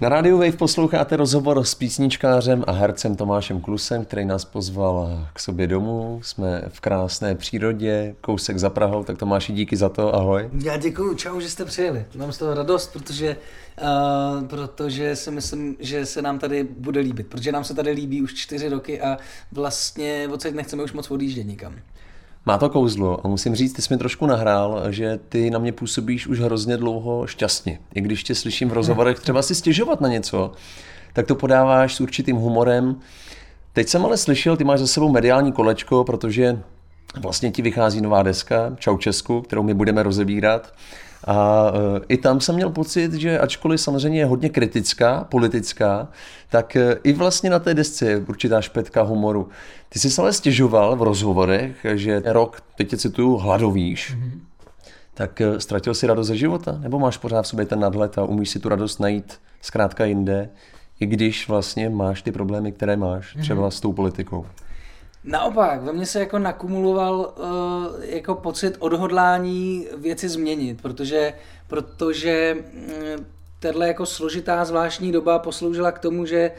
Na rádiu Wave posloucháte rozhovor s písničkářem a hercem Tomášem Klusem, který nás pozval k sobě domů. Jsme v krásné přírodě, kousek za Prahou, tak Tomáši díky za to, ahoj. Já děkuji, čau, že jste přijeli. Mám z toho radost, protože, uh, protože si myslím, že se nám tady bude líbit, protože nám se tady líbí už čtyři roky a vlastně odsaď nechceme už moc odjíždět nikam. Má to kouzlo a musím říct, ty jsi mi trošku nahrál, že ty na mě působíš už hrozně dlouho šťastně. I když tě slyším v rozhovorech třeba si stěžovat na něco, tak to podáváš s určitým humorem. Teď jsem ale slyšel, ty máš za sebou mediální kolečko, protože vlastně ti vychází nová deska, Čau Česku, kterou my budeme rozebírat. A e, i tam jsem měl pocit, že ačkoliv samozřejmě je hodně kritická, politická, tak e, i vlastně na té desce je určitá špetka humoru. Ty jsi ale stěžoval v rozhovorech, že rok, teď tě cituju, hladovíš, mm-hmm. tak e, ztratil si radost ze života? Nebo máš pořád v sobě ten nadhled a umíš si tu radost najít zkrátka jinde, i když vlastně máš ty problémy, které máš, třeba mm-hmm. s tou politikou? Naopak, ve mně se jako nakumuloval uh, jako pocit odhodlání věci změnit, protože, protože uh, jako složitá zvláštní doba posloužila k tomu, že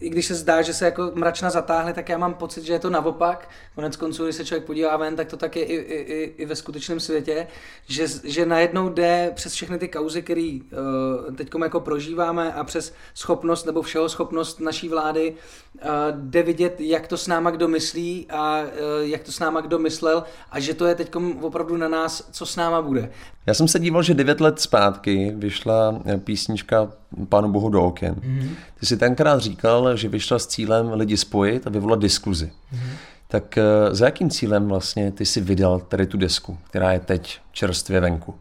i když se zdá, že se jako mračna zatáhly, tak já mám pocit, že je to naopak. Konec konců, když se člověk podívá ven, tak to tak je i, i, i ve skutečném světě, že, že najednou jde přes všechny ty kauzy, které uh, teď jako prožíváme a přes schopnost nebo všeho schopnost naší vlády uh, jde vidět, jak to s náma kdo myslí a uh, jak to s náma kdo myslel a že to je teď opravdu na nás, co s náma bude. Já jsem se díval, že devět let zpátky vyšla písnička Pánu Bohu do oken. Mm-hmm. Ty jsi tenkrát říkal, že vyšla s cílem lidi spojit a vyvolat diskuzi. Mm-hmm. Tak eh, za jakým cílem vlastně ty si vydal tady tu desku, která je teď čerstvě venku?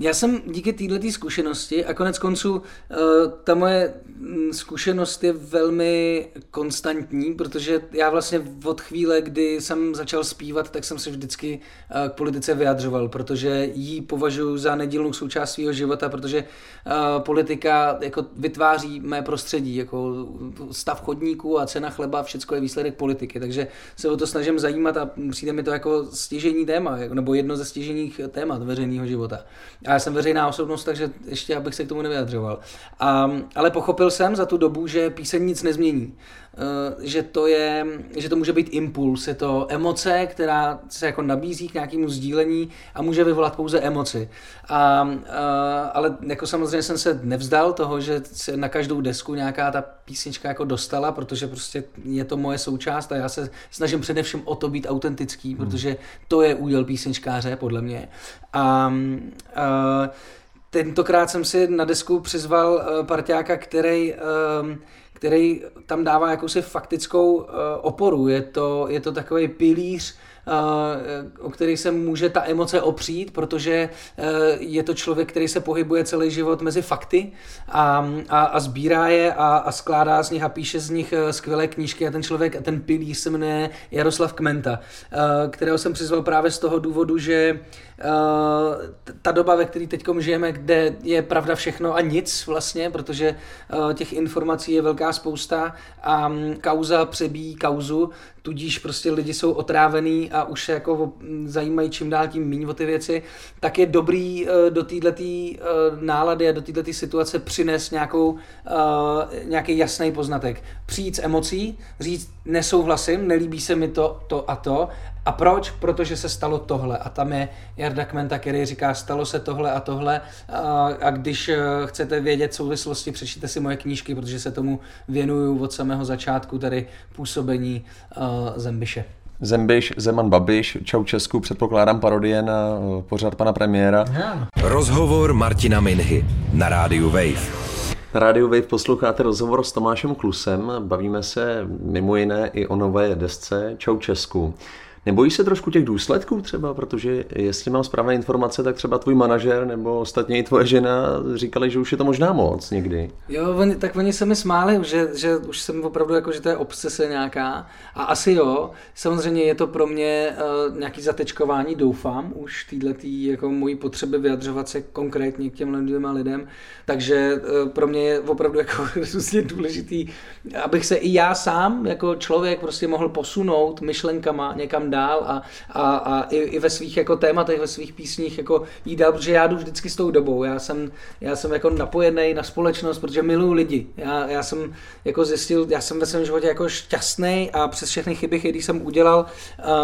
Já jsem díky této zkušenosti a konec konců eh, ta moje mm, zkušenost je velmi konstantní, protože já vlastně od chvíle, kdy jsem začal zpívat, tak jsem se vždycky eh, k politice vyjadřoval, protože ji považuji za nedílnou součást svého života, protože eh, politika jako vytváří mé prostředí, jako stav chodníků a cena chleba, všechno je výsledek politiky, takže se o to snažím zajímat a přijde mi to jako stěžení téma, nebo jedno ze stěženích témat veřejného života. A já jsem veřejná osobnost, takže ještě abych se k tomu nevyjadřoval. A, ale pochopil jsem za tu dobu, že píseň nic nezmění. Eh, že to, je, že to může být impuls, je to emoce, která se jako nabízí k nějakému sdílení a může vyvolat pouze emoci. A, a, ale jako samozřejmě jsem se nevzdal toho, že se na každou desku nějaká ta písnička jako dostala, protože prostě je to moje součást a já se snažím především o to být autentický, hmm. protože to je úděl písničkáře, podle mě. A, a tentokrát jsem si na desku přizval eh, parťáka, který um, který tam dává jakousi faktickou uh, oporu. Je to, je to takový pilíř, o který se může ta emoce opřít, protože uh, je to člověk, který se pohybuje celý život mezi fakty a, a, a sbírá je a, a skládá z nich a píše z nich skvělé knížky. A ten člověk, ten pilíř se jmenuje Jaroslav Kmenta, kterého jsem přizval právě z toho důvodu, že ta doba, ve které teď žijeme, kde je pravda všechno a nic vlastně, protože těch informací je velká spousta a kauza přebíjí kauzu, tudíž prostě lidi jsou otrávený a už se jako zajímají čím dál tím méně o ty věci, tak je dobrý eh, do této nálady a do této situace přinést nějakou, nějaký jasný poznatek. Přijít s emocí, říct nesouhlasím, nelíbí se mi to, to a to a proč? Protože se stalo tohle. A tam je Jarda Kmenta, který říká, stalo se tohle a tohle. A, a když eh, chcete vědět souvislosti, přečtěte si moje knížky, protože se tomu věnuju od samého začátku tady působení uh, Zembiše. Zembiš, Zeman Babiš, Čau Česku, předpokládám parodie na eh, pořad pana premiéra. Yeah. Rozhovor Martina Minhy na rádiu Wave. Na rádiu Wave posloucháte rozhovor s Tomášem Klusem. Bavíme se mimo jiné i o nové desce Čau Česku. Nebojíš se trošku těch důsledků třeba, protože jestli mám správné informace, tak třeba tvůj manažer nebo ostatně i tvoje žena říkali, že už je to možná moc někdy. Jo, oni, tak oni se mi smáli, že, že už jsem opravdu jako, že to je obsese nějaká. A asi jo, samozřejmě je to pro mě uh, nějaký zatečkování, doufám, už týhle tý, jako mojí potřeby vyjadřovat se konkrétně k těm dvěma lidem. Takže uh, pro mě je opravdu jako hrozně důležitý, abych se i já sám jako člověk prostě mohl posunout myšlenkama někam dál a, a, a i, i, ve svých jako tématech, ve svých písních jako jít dál, protože já jdu vždycky s tou dobou. Já jsem, já jsem jako napojený na společnost, protože miluji lidi. Já, já jsem jako zjistil, já jsem ve svém životě jako šťastný a přes všechny chyby, které jsem udělal,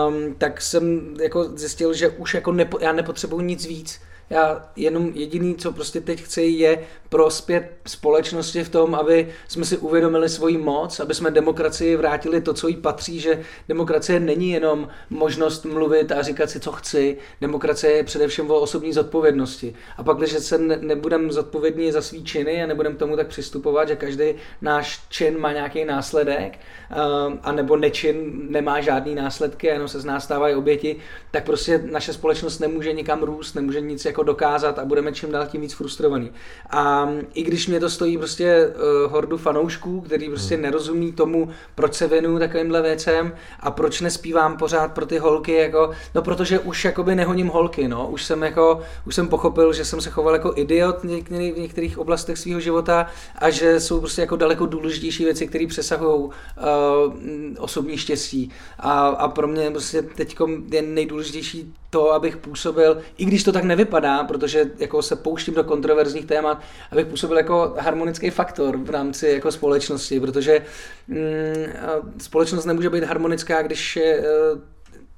um, tak jsem jako zjistil, že už jako nepo, já nepotřebuji nic víc já jenom jediný, co prostě teď chci, je prospět společnosti v tom, aby jsme si uvědomili svoji moc, aby jsme demokracii vrátili to, co jí patří, že demokracie není jenom možnost mluvit a říkat si, co chci. Demokracie je především o osobní zodpovědnosti. A pak, když se ne, nebudeme zodpovědní za svý činy a nebudeme k tomu tak přistupovat, že každý náš čin má nějaký následek, a nebo nečin nemá žádný následky jenom se z nás stávají oběti, tak prostě naše společnost nemůže nikam růst, nemůže nic jako dokázat a budeme čím dál tím víc frustrovaný. A i když mě to stojí prostě uh, hordu fanoušků, který prostě hmm. nerozumí tomu, proč se věnuju takovýmhle věcem a proč nespívám pořád pro ty holky, jako, no protože už jakoby nehoním holky, no, už jsem jako, už jsem pochopil, že jsem se choval jako idiot v některých oblastech svého života a že jsou prostě jako daleko důležitější věci, které přesahují uh, osobní štěstí. A, a pro mě prostě teď je nejdůležitější to, abych působil, i když to tak nevypadá, protože jako se pouštím do kontroverzních témat, abych působil jako harmonický faktor v rámci jako společnosti, protože mm, společnost nemůže být harmonická, když je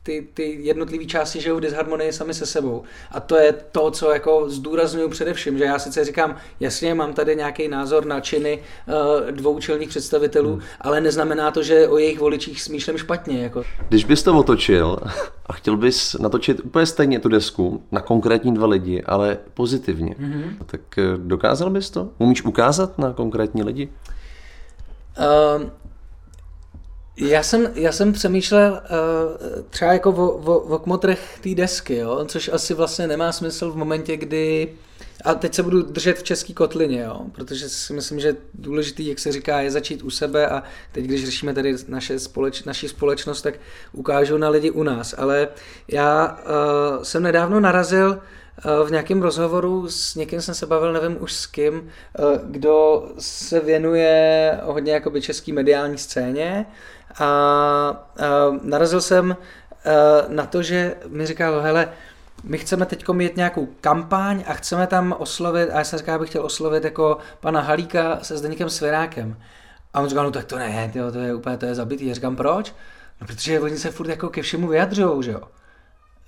ty, ty jednotlivé části žijou v disharmonii sami se sebou. A to je to, co jako zdůraznuju především, že já sice říkám, jasně, mám tady nějaký názor na činy uh, dvou čelních představitelů, hmm. ale neznamená to, že o jejich voličích smýšlím špatně. Jako. Když bys to otočil a chtěl bys natočit úplně stejně tu desku na konkrétní dva lidi, ale pozitivně, hmm. tak eh, dokázal bys to? Umíš ukázat na konkrétní lidi? Uh, já jsem, já jsem přemýšlel uh, třeba jako o, o, o kmotrech té desky, jo? což asi vlastně nemá smysl v momentě, kdy a teď se budu držet v české kotlině, jo? protože si myslím, že důležitý, jak se říká, je začít u sebe a teď, když řešíme tady naše společ, naši společnost, tak ukážu na lidi u nás. Ale já uh, jsem nedávno narazil uh, v nějakém rozhovoru s někým jsem se bavil, nevím už s kým, uh, kdo se věnuje hodně jakoby český mediální scéně a, a narazil jsem na to, že mi říkal, hele, my chceme teď mít nějakou kampaň a chceme tam oslovit, a já jsem říkal, já bych chtěl oslovit jako pana Halíka se Zdeníkem Svěrákem. A on říkal, no tak to ne, tyjo, to je úplně, to je zabitý. Já říkám, proč? No protože oni se furt jako ke všemu vyjadřují, že jo.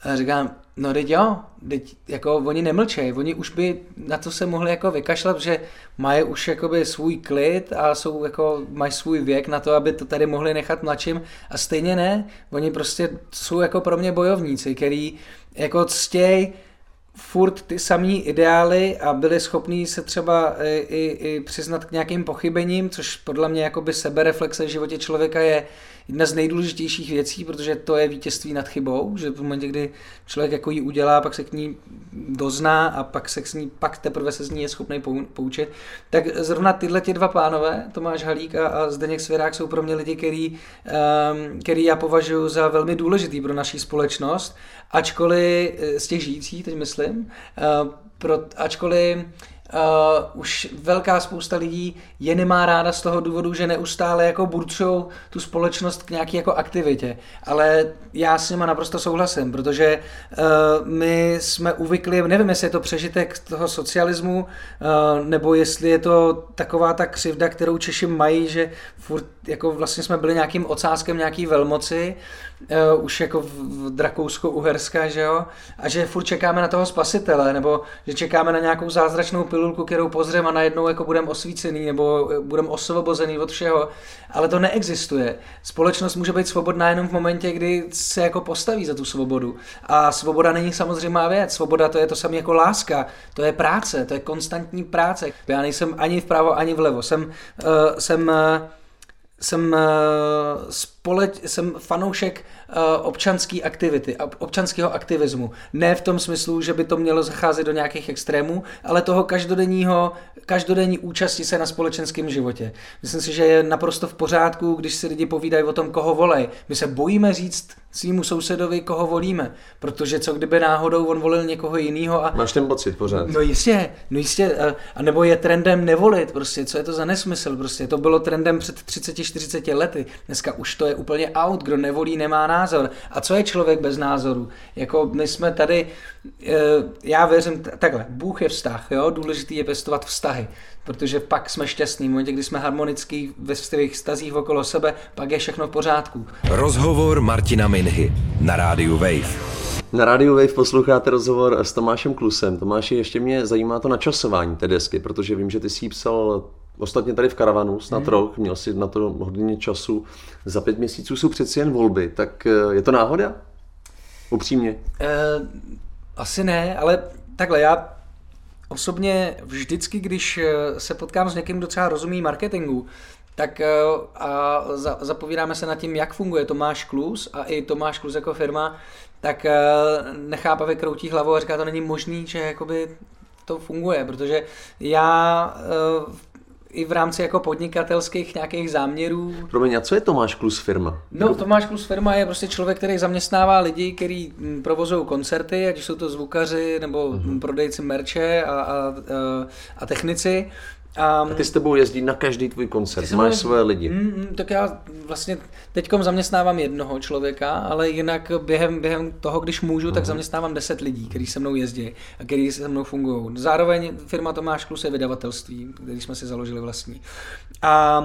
A říkám, no teď jo, teď jako oni nemlčejí, oni už by na to se mohli jako vykašlat, že mají už jakoby svůj klid a jsou jako, mají svůj věk na to, aby to tady mohli nechat mladším. A stejně ne, oni prostě jsou jako pro mě bojovníci, který jako ctěj furt ty samý ideály a byli schopní se třeba i, i, i přiznat k nějakým pochybením, což podle mě jakoby sebereflexe v životě člověka je jedna z nejdůležitějších věcí, protože to je vítězství nad chybou, že v momentě, kdy člověk jako ji udělá, pak se k ní dozná a pak se k ní, pak teprve se z ní je schopný poučit. Tak zrovna tyhle ti dva pánové, Tomáš Halík a, a Zdeněk Svěrák, jsou pro mě lidi, který, um, který já považuji za velmi důležitý pro naší společnost, ačkoliv eh, z těch žijících, teď myslím, uh, pro, ačkoliv uh, už velká spousta lidí je nemá ráda z toho důvodu, že neustále jako burčou tu společnost k nějaké jako aktivitě. Ale já s nima naprosto souhlasím, protože uh, my jsme uvykli, nevím, jestli je to přežitek toho socialismu, uh, nebo jestli je to taková ta křivda, kterou Češi mají, že furt jako vlastně jsme byli nějakým ocáskem nějaký velmoci, uh, už jako v Drakousko-Uherska, že jo, a že furt čekáme na toho spasitele, nebo že čekáme na nějakou zázračnou pilulku, kterou pozřem a najednou jako budeme osvícený, nebo budeme osvobozený od všeho, ale to neexistuje. Společnost může být svobodná jenom v momentě, kdy se jako postaví za tu svobodu. A svoboda není samozřejmá věc. Svoboda to je to samé jako láska, to je práce, to je konstantní práce. Já nejsem ani vpravo, ani vlevo. Jsem, uh, jsem, uh, jsem uh, společ, jsem fanoušek uh, občanské aktivity, občanského aktivismu. Ne v tom smyslu, že by to mělo zacházet do nějakých extrémů, ale toho každodenního, každodenní účasti se na společenském životě. Myslím si, že je naprosto v pořádku, když si lidi povídají o tom, koho volej. My se bojíme říct svýmu sousedovi, koho volíme, protože co kdyby náhodou on volil někoho jiného a... Máš ten pocit pořád. No jistě, no jistě, a, a nebo je trendem nevolit, prostě, co je to za nesmysl, prostě, to bylo trendem před 30-40 lety, dneska už to je úplně out, kdo nevolí, nemá názor. A co je člověk bez názoru? Jako my jsme tady, e, já věřím, takhle, Bůh je vztah, jo, důležitý je pestovat vztahy protože pak jsme šťastní. V momentě, kdy jsme harmonický ve svých stazích okolo sebe, pak je všechno v pořádku. Rozhovor Martina Minhy na rádiu Wave. Na rádiu Wave posloucháte rozhovor s Tomášem Klusem. Tomáši, ještě mě zajímá to načasování té desky, protože vím, že ty jsi psal ostatně tady v karavanu, snad hmm. rok, měl jsi na to hodně času. Za pět měsíců jsou přeci jen volby, tak eh, je to náhoda? Upřímně. Uh, asi ne, ale takhle, já osobně vždycky, když eh, se potkám s někým, kdo třeba rozumí marketingu, tak a zapovídáme se nad tím, jak funguje Tomáš Klus a i Tomáš Klus jako firma, tak nechápavě kroutí hlavou a říká, to není možný, že jakoby to funguje, protože já i v rámci jako podnikatelských nějakých záměrů. Promiň, a co je Tomáš Klus firma? No, Tomáš Klus firma je prostě člověk, který zaměstnává lidi, kteří hm, provozují koncerty, ať jsou to zvukaři nebo uh-huh. prodejci merče a, a, a technici. A, a ty s tebou jezdí na každý tvůj koncert, máš svoje lidi. Mm, mm, tak já vlastně teď zaměstnávám jednoho člověka, ale jinak během, během toho, když můžu, uh-huh. tak mhm. zaměstnávám deset lidí, kteří se mnou jezdí a kteří se mnou fungují. Zároveň firma Tomáš Klus je vydavatelství, který jsme si založili vlastní. A, a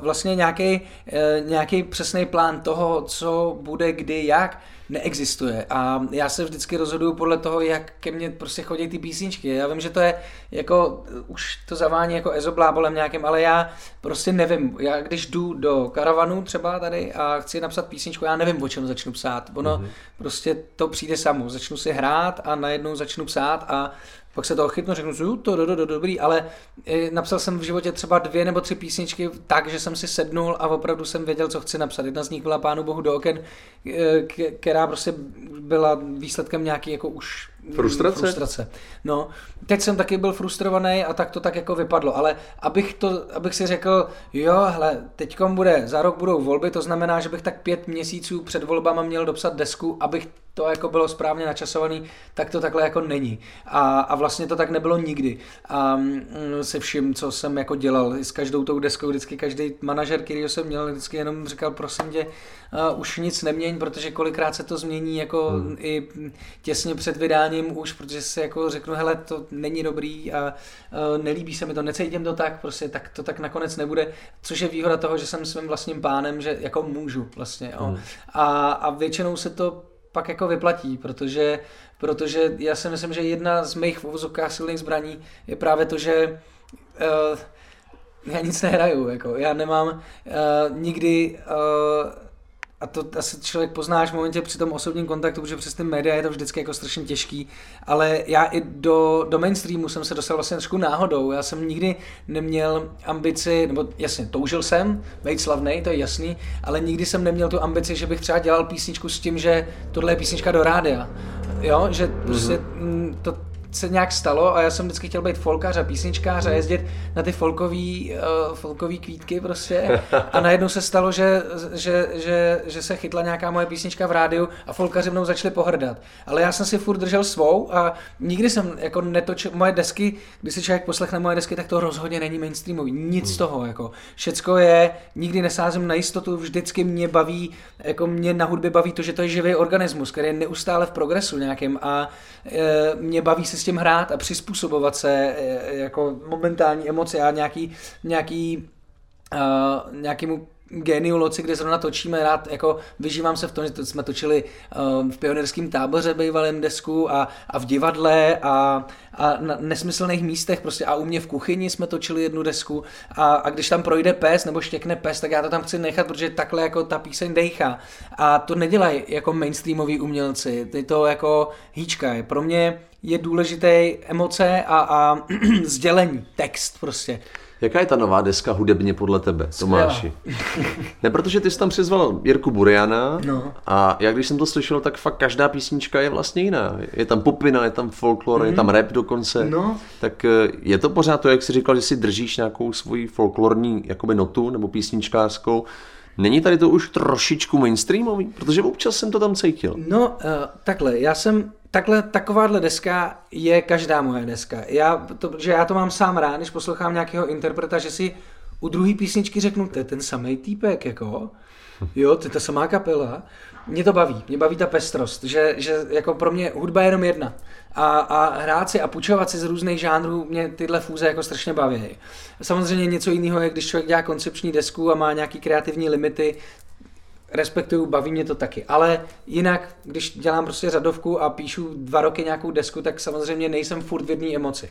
vlastně nějaký, e, nějaký přesný plán toho, co bude, kdy, jak, neexistuje. A já se vždycky rozhoduju podle toho, jak ke mně prostě chodí ty písničky. Já vím, že to je jako, už to zavání jako ezoblábolem nějakým, ale já prostě nevím. Já když jdu do karavanu třeba tady a chci napsat písničku, já nevím, o čem začnu psát. Ono mm-hmm. prostě to přijde samo. Začnu si hrát a najednou začnu psát a pak se toho chytnu, řeknu si, to do, do, do, dobrý, ale eh, napsal jsem v životě třeba dvě nebo tři písničky tak, že jsem si sednul a opravdu jsem věděl, co chci napsat. Jedna z nich byla Pánu Bohu do oken, eh, která prostě byla výsledkem nějaký jako už Frustrace? Frustrace. No, teď jsem taky byl frustrovaný a tak to tak jako vypadlo, ale abych, to, abych si řekl, jo, hele, teďkom bude, za rok budou volby, to znamená, že bych tak pět měsíců před volbama měl dopsat desku, abych to jako bylo správně načasovaný, tak to takhle jako není. A, a vlastně to tak nebylo nikdy. A mm, se vším, co jsem jako dělal, s každou tou deskou, vždycky každý manažer, který jsem měl, vždycky jenom říkal, prosím tě, uh, už nic neměň, protože kolikrát se to změní jako hmm. i těsně před vydáním už, protože se jako řeknu, hele, to není dobrý a uh, nelíbí se mi to, necítím to tak, prostě tak to tak nakonec nebude, což je výhoda toho, že jsem svým vlastním pánem, že jako můžu vlastně. Jo. Hmm. A, a většinou se to pak jako vyplatí, protože, protože já si myslím, že jedna z mých v silných zbraní je právě to, že uh, já nic nehraju, jako já nemám uh, nikdy uh, a to asi člověk poznáš v momentě při tom osobním kontaktu, protože přes ty média je to vždycky jako strašně těžký, ale já i do, do mainstreamu jsem se dostal vlastně trošku náhodou, já jsem nikdy neměl ambici, nebo jasně, toužil jsem být slavný, to je jasný, ale nikdy jsem neměl tu ambici, že bych třeba dělal písničku s tím, že tohle je písnička do rádia. Jo, že prostě mm-hmm. to, se nějak stalo a já jsem vždycky chtěl být folkař a písničkář a hmm. jezdit na ty folkový, uh, folkový kvítky prostě a najednou se stalo, že, že, že, že se chytla nějaká moje písnička v rádiu a folkaři mnou začali pohrdat. Ale já jsem si furt držel svou a nikdy jsem jako netočil moje desky, když si člověk poslechne moje desky, tak to rozhodně není mainstreamový. Nic z hmm. toho, jako všecko je, nikdy nesázím na jistotu, vždycky mě baví, jako mě na hudbě baví to, že to je živý organismus, který je neustále v progresu nějakým a e, mě baví se s tím hrát a přizpůsobovat se e, jako momentální emoce a nějaký, nějaký uh, nějakému Geniu Loci, kde zrovna točíme, rád jako vyžívám se v tom, že to jsme točili uh, v pionierském táboře bývalém desku a, a v divadle a, a na nesmyslných místech prostě a u mě v kuchyni jsme točili jednu desku a, a když tam projde pes nebo štěkne pes, tak já to tam chci nechat, protože takhle jako ta píseň dejchá a to nedělají jako mainstreamoví umělci, ty to jako hýčka je. Pro mě je důležité emoce a, a sdělení, text prostě. Jaká je ta nová deska hudebně podle tebe, Tomáši? ne, protože ty jsi tam přizval Jirku Buriana No. a já když jsem to slyšel, tak fakt každá písnička je vlastně jiná. Je tam popina, je tam folklor, je tam rap dokonce. No. Tak eh, je to pořád to, jak jsi říkal, že si držíš nějakou svoji folklorní jakoby notu nebo písničkářskou. Není tady to už trošičku mainstreamový? Protože občas jsem to tam cítil. No, uh, takhle, já jsem, takhle, takováhle deska je každá moje deska. Já to, že já to mám sám rád, když poslouchám nějakého interpreta, že si u druhé písničky řeknu, to je ten samý týpek, jako, jo, to je ta samá kapela. Mě to baví, mě baví ta pestrost, že, že jako pro mě hudba je jenom jedna. A, a hrát si a půjčovat si z různých žánrů mě tyhle fúze jako strašně baví. Samozřejmě něco jiného je, když člověk dělá koncepční desku a má nějaký kreativní limity, respektuju, baví mě to taky. Ale jinak, když dělám prostě řadovku a píšu dva roky nějakou desku, tak samozřejmě nejsem furt v jedné emoci.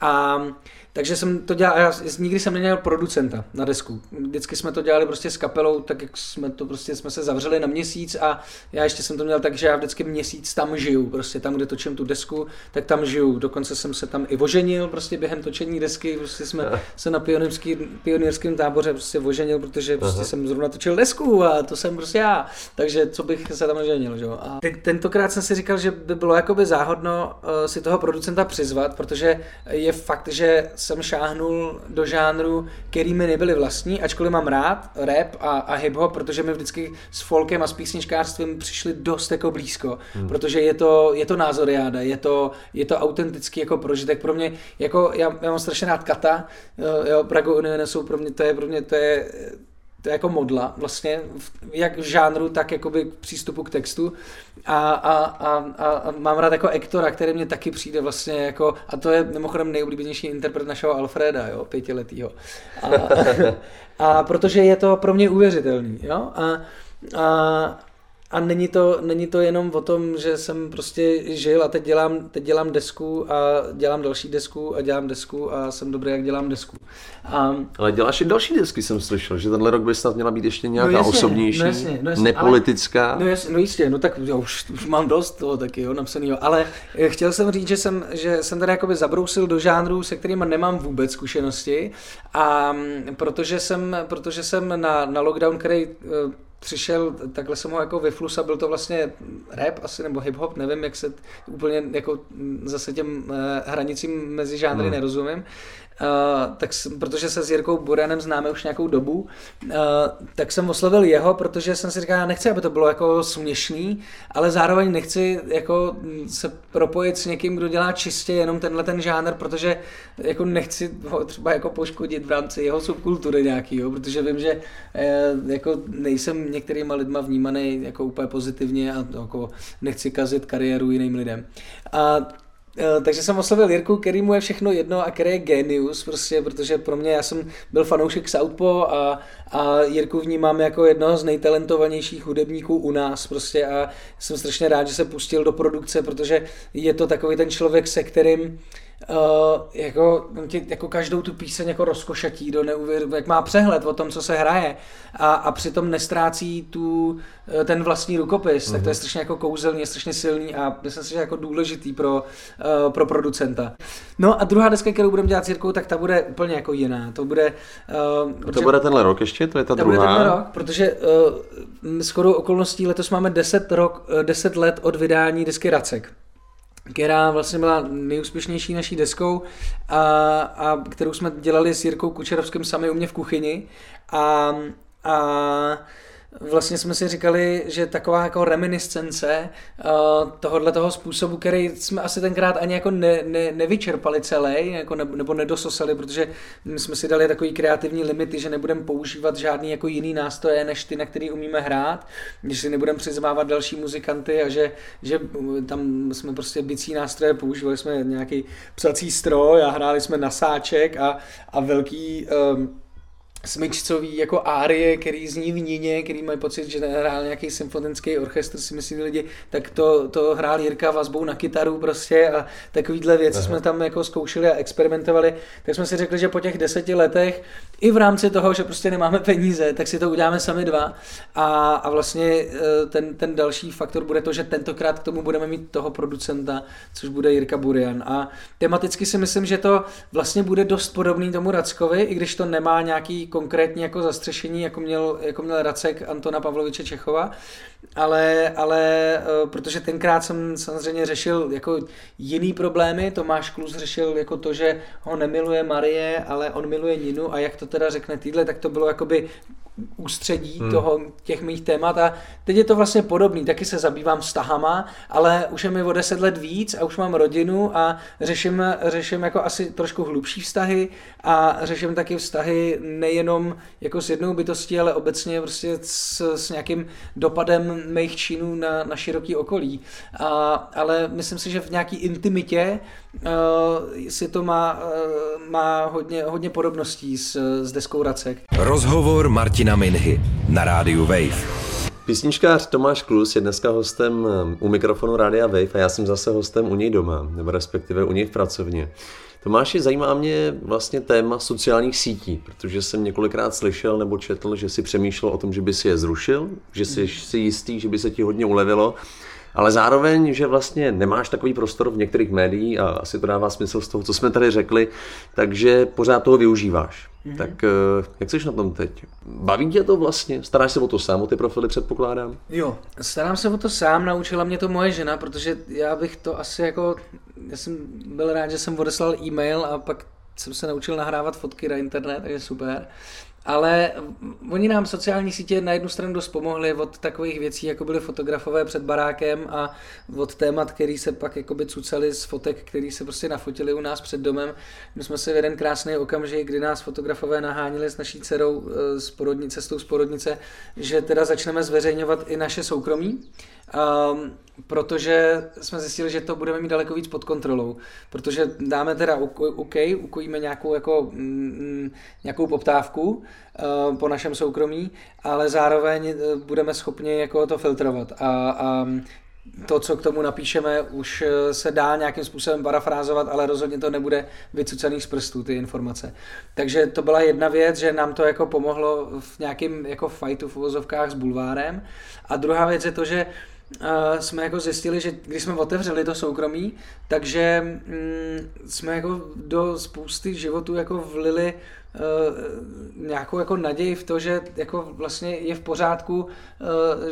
A takže jsem to dělal, já nikdy jsem neměl producenta na desku. Vždycky jsme to dělali prostě s kapelou, tak jak jsme to prostě jsme se zavřeli na měsíc a já ještě jsem to měl tak, že já vždycky měsíc tam žiju, prostě tam, kde točím tu desku, tak tam žiju. Dokonce jsem se tam i oženil prostě během točení desky, prostě jsme se na pionýrském táboře prostě oženil, protože prostě jsem zrovna točil desku a to jsem prostě já. Takže co bych se tam oženil, že jo. A tentokrát jsem si říkal, že by bylo jakoby záhodno uh, si toho producenta přizvat, protože je fakt, že jsem šáhnul do žánru, který mi nebyli vlastní, ačkoliv mám rád rap a, a hip-hop, protože mi vždycky s folkem a s písničkářstvím přišli dost jako blízko, hmm. protože je to, je to názoriáda, je to, je to autentický jako prožitek pro mě, jako já, já mám strašně rád Kata, jo, Prago Union jsou pro mě, to je pro mě, to je jako modla vlastně, jak v žánru, tak jakoby k přístupu k textu a, a, a, a mám rád jako Ektora, který mě taky přijde vlastně jako, a to je mimochodem nejoblíbenější interpret našeho Alfreda, jo, pětiletýho. A, a protože je to pro mě uvěřitelný, jo, a, a, a není to, není to jenom o tom, že jsem prostě žil a teď dělám, teď dělám desku a dělám další desku a dělám desku a jsem dobrý, jak dělám desku. A... Ale děláš i další desky, jsem slyšel, že tenhle rok by snad měla být ještě nějaká no jasně, osobnější, no jasně, no jasně, nepolitická. Ale, no, jasně, no jistě, no tak já už, už mám dost toho taky, jo, napsanýho. Ale chtěl jsem říct, že jsem, že jsem tady jakoby zabrousil do žánru, se kterými nemám vůbec zkušenosti a protože jsem, protože jsem na, na lockdown, který přišel, takhle jsem ho jako vyflus a byl to vlastně rap asi nebo hip-hop, nevím, jak se úplně jako zase těm uh, hranicím mezi žánry hmm. nerozumím. Uh, tak protože se s Jirkou Buranem známe už nějakou dobu, uh, tak jsem oslovil jeho, protože jsem si říkal, já nechci, aby to bylo jako směšný, ale zároveň nechci jako se propojit s někým, kdo dělá čistě jenom tenhle ten žánr, protože jako nechci ho třeba jako poškodit v rámci jeho subkultury nějakýho, protože vím, že uh, jako nejsem některýma lidma vnímaný jako úplně pozitivně a jako nechci kazit kariéru jiným lidem. A Eh, takže jsem oslovil Jirku, který mu je všechno jedno a který je genius, prostě, protože pro mě, já jsem byl fanoušek Southpo a, a Jirku vnímám jako jednoho z nejtalentovanějších hudebníků u nás prostě a jsem strašně rád, že se pustil do produkce, protože je to takový ten člověk, se kterým uh, uh, jako, tě, jako každou tu píseň jako rozkošatí do neuvěru, jak má přehled o tom, co se hraje a, a přitom nestrácí tu, eh, ten vlastní rukopis, mm-hmm. tak to je mhm. strašně jako kouzelný, strašně silný a myslím si, že jako důležitý pro, uh, pro producenta. No a druhá deska, kterou budeme dělat s Jirkou, tak ta bude úplně jako jiná. To bude... Uh, protože, to bude tenhle rok ještě? To je ta, ta druhá? Bude tenhle rok, protože uh, skoro okolností letos máme 10, rok, uh, 10 let od vydání desky Racek která vlastně byla nejúspěšnější naší deskou a, a kterou jsme dělali s Jirkou Kučerovským sami u mě v kuchyni. A, a vlastně jsme si říkali, že taková jako reminiscence uh, tohohle toho způsobu, který jsme asi tenkrát ani jako ne, ne, nevyčerpali celý, jako ne, nebo nedososali, protože jsme si dali takový kreativní limity, že nebudeme používat žádný jako jiný nástroje, než ty, na který umíme hrát, že si nebudeme přizvávat další muzikanty a že, že tam jsme prostě bicí nástroje, používali jsme nějaký psací stroj a hráli jsme na sáček a, a velký um, smyčcový jako árie, který zní v Níně, který mají pocit, že hrál nějaký symfonický orchestr, si myslí lidi, tak to, to hrál Jirka vazbou na kytaru prostě a takovýhle věci Aha. jsme tam jako zkoušeli a experimentovali, tak jsme si řekli, že po těch deseti letech i v rámci toho, že prostě nemáme peníze, tak si to uděláme sami dva. A, a vlastně eh, ten, ten další faktor bude to, že tentokrát k tomu budeme mít toho producenta, což bude Jirka Burian. A tematicky si myslím, že to vlastně bude dost podobný tomu Rackovi, i když to nemá nějaký konkrétní jako zastřešení, jako měl, jako měl Racek Antona Pavloviče Čechova, ale, ale eh, protože tenkrát jsem samozřejmě řešil jako jiný problémy, Tomáš Klus řešil jako to, že ho nemiluje Marie, ale on miluje Ninu a jak to teda řekne týdle, tak to bylo jakoby ústředí hmm. toho, těch mých témat a teď je to vlastně podobný, taky se zabývám vztahama, ale už je mi o deset let víc a už mám rodinu a řeším, řeším jako asi trošku hlubší vztahy a řeším taky vztahy nejenom jako s jednou bytostí, ale obecně prostě s, s nějakým dopadem mých činů na, na široký okolí. A, ale myslím si, že v nějaký intimitě uh, si to má, uh, má hodně, hodně podobností s, s deskou Racek. Rozhovor Martina Minhy na rádiu Wave. Písničkář Tomáš Klus je dneska hostem eh, u mikrofonu Rádia Wave a já jsem zase hostem u něj doma, nebo respektive u něj v pracovně. Tomáši, zajímá mě vlastně téma sociálních sítí, protože jsem několikrát slyšel nebo četl, že si přemýšlel o tom, že by si je zrušil, že jsi si jistý, že by se ti hodně ulevilo ale zároveň, že vlastně nemáš takový prostor v některých médiích a asi to dává smysl z toho, co jsme tady řekli, takže pořád toho využíváš. Mm-hmm. Tak eh, jak jsi na tom teď? Baví tě to vlastně? Staráš se o to sám, o ty profily předpokládám? Jo, starám se o to sám, naučila mě to moje žena, protože já bych to asi jako, já jsem byl rád, že jsem odeslal e-mail a pak jsem se naučil nahrávat fotky na internet, takže super. Ale oni nám sociální sítě na jednu stranu dost pomohly od takových věcí, jako byly fotografové před barákem a od témat, který se pak jakoby cucali z fotek, který se prostě nafotili u nás před domem. My jsme se v jeden krásný okamžik, kdy nás fotografové nahánili s naší dcerou eh, z porodnice, z tou z porodnice, že teda začneme zveřejňovat i naše soukromí. Um, protože jsme zjistili, že to budeme mít daleko víc pod kontrolou, protože dáme teda OK, ukojíme nějakou, jako, mm, nějakou poptávku uh, po našem soukromí, ale zároveň eh, budeme schopni jako to filtrovat a, a to, co k tomu napíšeme, už eh, se dá nějakým způsobem parafrázovat, ale rozhodně to nebude vycucený z prstů, ty informace. Takže to byla jedna věc, že nám to jako pomohlo v nějakém jako fightu v uvozovkách s bulvárem. A druhá věc je to, že uh, uh, jsme jako zjistili, že když jsme otevřeli to soukromí, takže mm, jsme jako do spousty životů jako vlili nějakou jako naději v to, že jako vlastně je v pořádku, uh,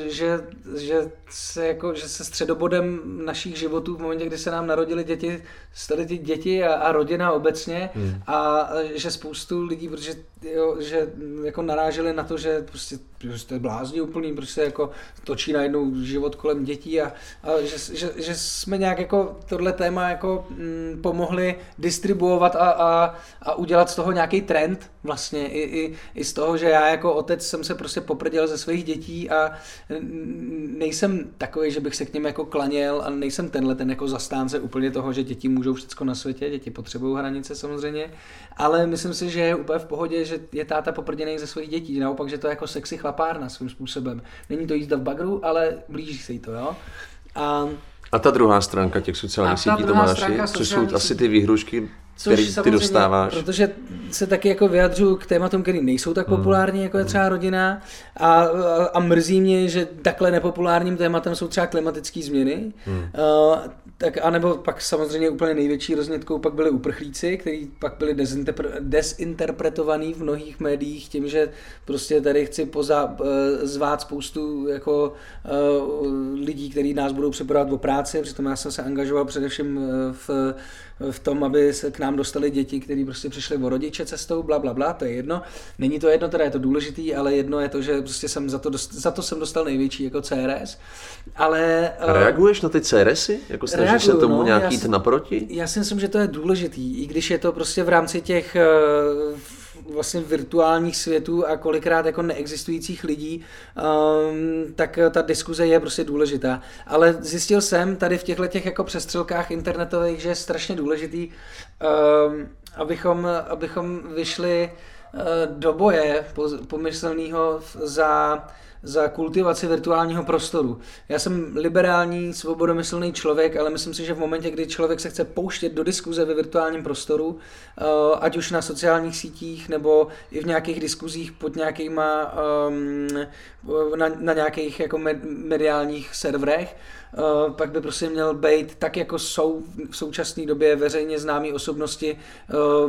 že, že, se jako, že se středobodem našich životů v momentě, kdy se nám narodili děti, staly ty děti a, a rodina obecně hmm. a že spoustu lidí, protože jo, že jako naráželi na to, že prostě že to je blázni úplný, prostě jako točí najednou život kolem dětí a, a že, že, že, jsme nějak jako tohle téma jako mm, pomohli distribuovat a, a, a udělat z toho nějaký trend vlastně i, i, i z toho, že já jako otec jsem se prostě poprděl ze svých dětí a nejsem takový, že bych se k něm jako klaněl a nejsem tenhle ten jako zastánce úplně toho, že děti můžou všechno na světě, děti potřebují hranice samozřejmě, ale myslím si, že je úplně v pohodě, že je táta poprděný ze svých dětí, naopak, že to je jako sexy chlapárna svým způsobem. Není to jízda v bagru, ale blíží se jí to, jo. A a ta druhá stránka těch sociálních sítí, Tomáši, což jsou asi ty výhrušky, který ty dostáváš. Protože se taky jako vyjadřuju k tématům, které nejsou tak hmm. populární, jako je třeba rodina a, a, a mrzí mě, že takhle nepopulárním tématem jsou třeba klimatické změny. Hmm. Uh, tak anebo pak samozřejmě úplně největší roznětkou pak byli uprchlíci, kteří pak byli desinterpretovaní v mnohých médiích tím, že prostě tady chci poza, eh, zvát spoustu jako uh, lidí, kteří nás budou připravovat o práci, přitom já jsem se angažoval především v v tom, aby se k nám dostali děti, kteří prostě přišli o rodiče cestou, bla, bla, bla, to je jedno. Není to jedno, teda je to důležitý, ale jedno je to, že prostě jsem za to, dost, za to jsem dostal největší jako CRS. Ale, A reaguješ na ty CRSy? Jako snažíš reaguju, se tomu no, nějak jít naproti? Já si myslím, že to je důležitý, i když je to prostě v rámci těch uh, vlastně virtuálních světů a kolikrát jako neexistujících lidí, um, tak ta diskuze je prostě důležitá. Ale zjistil jsem tady v těchto těch jako přestřelkách internetových, že je strašně důležitý, um, abychom, abychom vyšli uh, do boje pomyslného za za kultivaci virtuálního prostoru. Já jsem liberální, svobodomyslný člověk, ale myslím si, že v momentě, kdy člověk se chce pouštět do diskuze ve virtuálním prostoru, eh, ať už na sociálních sítích nebo i v nějakých diskuzích pod nějakýma, um, na, na nějakých jako mediálních serverech, uh, pak by prostě měl být tak, jako jsou v současné době veřejně známé osobnosti,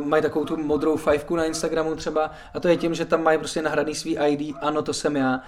mají takovou tu modrou fajfku na Instagramu třeba a to je tím, že tam mají prostě nahraný svý ID, ano, to jsem já.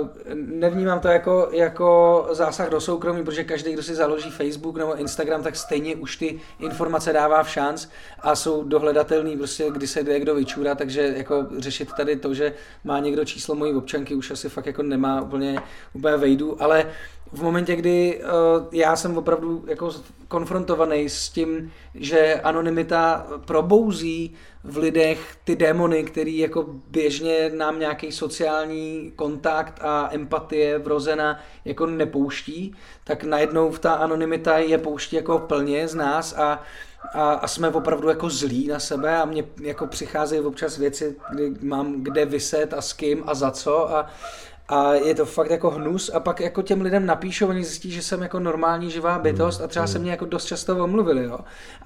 Uh, nevnímám to jako, jako zásah do soukromí, protože každý, kdo si založí Facebook nebo Instagram, tak stejně už ty informace dává v šanc a jsou dohledatelný prostě, kdy se jde kdo vyčůra, takže jako řešit tady to, že má někdo číslo mojí občanky, už asi fakt jako nemá úplně, úplně vejdu, ale v momentě, kdy uh, já jsem opravdu jako konfrontovaný s tím, že anonymita probouzí v lidech ty démony, který jako běžně nám nějaký sociální kontakt a empatie vrozena jako nepouští, tak najednou v ta anonymita je pouští jako plně z nás a a, a jsme opravdu jako zlí na sebe a mně jako přicházejí občas věci, kdy mám kde vyset a s kým a za co a, a je to fakt jako hnus a pak jako těm lidem napíšou, oni zjistí, že jsem jako normální živá bytost a třeba se mě jako dost často omluvili, jo.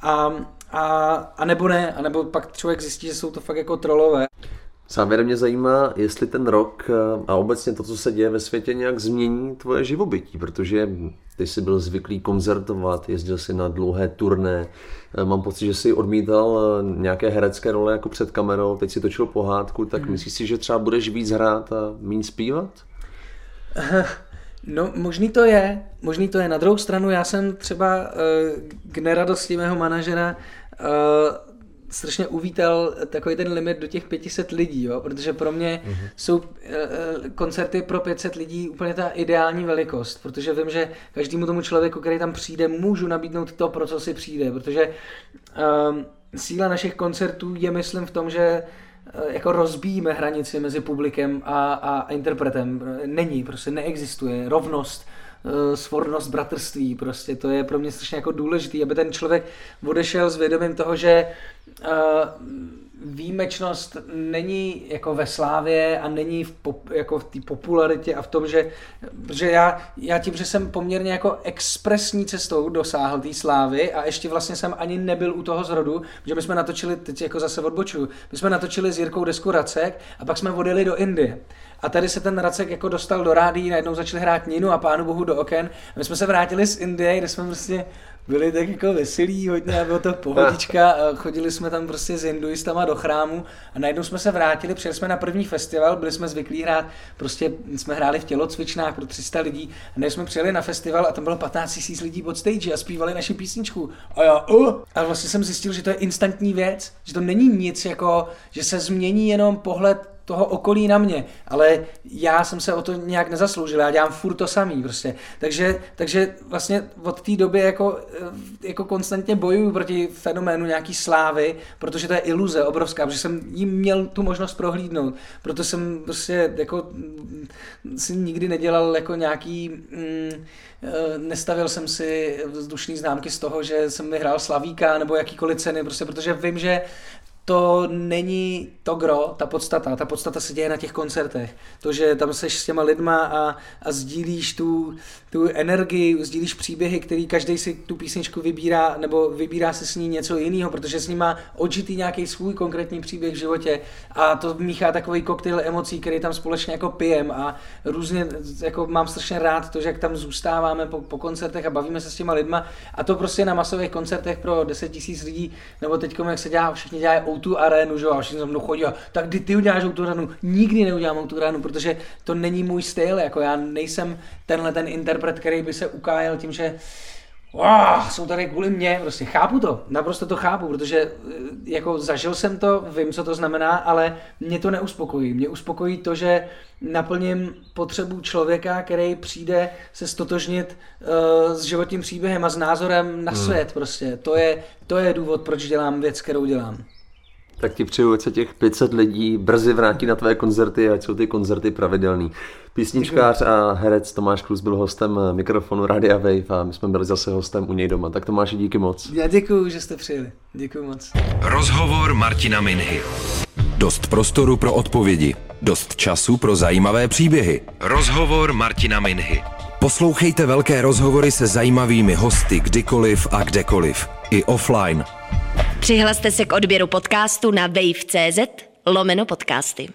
A, a, a nebo ne, a nebo pak člověk zjistí, že jsou to fakt jako trolové. Závěrem mě zajímá, jestli ten rok eh, a obecně to, co se děje ve světě, nějak změní tvoje živobytí, protože ty jsi byl zvyklý koncertovat, jezdil si na dlouhé turné. Eh, mám pocit, že jsi odmítal eh, nějaké herecké role jako před kamerou, teď si točil pohádku, tak hmm. myslíš si, že třeba budeš víc hrát a méně zpívat? No, možný to je, možný to je. Na druhou stranu, já jsem třeba k neradosti mého manažera strašně uvítal takový ten limit do těch 500 lidí, jo? protože pro mě mm-hmm. jsou e, koncerty pro 500 lidí úplně ta ideální velikost, protože vím, že každému tomu člověku, který tam přijde, můžu nabídnout to, pro co si přijde, protože e, síla našich koncertů je, myslím, v tom, že e, jako rozbíjíme hranici mezi publikem a, a interpretem. Není, prostě neexistuje rovnost Eh, svornost bratrství, prostě to je pro mě strašně jako důležitý, aby ten člověk odešel s vědomím toho, že uh, výjimečnost není jako ve slávě a není v pop, jako v té popularitě a v tom, že, že já, já tím, že jsem poměrně jako expresní cestou dosáhl té slávy a ještě vlastně jsem ani nebyl u toho zrodu, že my jsme natočili, teď jako zase odbočuju, my jsme natočili s Jirkou desku Racek a pak jsme odjeli do Indie. A tady se ten Racek jako dostal do rádí, najednou začali hrát Ninu a pánu bohu do oken. A my jsme se vrátili z Indie, kde jsme prostě byli tak jako veselí hodně a bylo to pohodička a chodili jsme tam prostě s hinduistama do chrámu a najednou jsme se vrátili, přijeli jsme na první festival, byli jsme zvyklí hrát, prostě jsme hráli v tělocvičnách pro 300 lidí a než jsme přijeli na festival a tam bylo 15 000 lidí pod stage a zpívali naši písničku. A já uh, a vlastně jsem zjistil, že to je instantní věc, že to není nic jako, že se změní jenom pohled toho okolí na mě, ale já jsem se o to nějak nezasloužil, já dělám furt to samý prostě. Takže, takže vlastně od té doby jako, eh, jako konstantně bojuju proti fenoménu nějaký slávy, protože to je iluze obrovská, protože jsem jim měl tu možnost prohlídnout. Proto jsem prostě jako mm, si nikdy nedělal jako nějaký mm, eh, nestavil jsem si vzdušný známky z toho, že jsem vyhrál Slavíka nebo jakýkoliv ceny, prostě protože vím, že to není to gro, ta podstata. Ta podstata se děje na těch koncertech. To, že tam seš s těma lidma a, a sdílíš tu, tu energii, sdílíš příběhy, který každý si tu písničku vybírá, nebo vybírá si s ní něco jiného, protože s ní má odžitý nějaký svůj konkrétní příběh v životě a to míchá takový koktejl emocí, který tam společně jako pijem a různě, jako mám strašně rád to, že jak tam zůstáváme po, po koncertech a bavíme se s těma lidma a to prostě na masových koncertech pro 10 000 lidí, nebo teď jak se dělá, všichni dělají tu arénu, že jo, a všichni za mnou chodí a tak kdy ty uděláš tu arénu, nikdy neudělám tu arénu, protože to není můj styl, jako já nejsem tenhle ten interpret, který by se ukájel tím, že oh, jsou tady kvůli mě, prostě chápu to, naprosto to chápu, protože eh, jako zažil jsem to, vím, co to znamená, ale mě to neuspokojí. Mě uspokojí to, že naplním potřebu člověka, který přijde se stotožnit uh, s životním příběhem a s názorem na hmm. svět prostě. To je, to je důvod, proč dělám věc, kterou dělám. Tak ti přeju, ať se těch 500 lidí brzy vrátí na tvé koncerty, ať jsou ty koncerty pravidelný. Písničkář a herec Tomáš Klus byl hostem mikrofonu Radia Wave a my jsme byli zase hostem u něj doma. Tak Tomáši, díky moc. Já děkuji, že jste přijeli. Děkuji moc. Rozhovor Martina Minhy. Dost prostoru pro odpovědi. Dost času pro zajímavé příběhy. Rozhovor Martina Minhy. Poslouchejte velké rozhovory se zajímavými hosty kdykoliv a kdekoliv. I offline. Přihlaste se k odběru podcastu na wave.cz lomeno podcasty.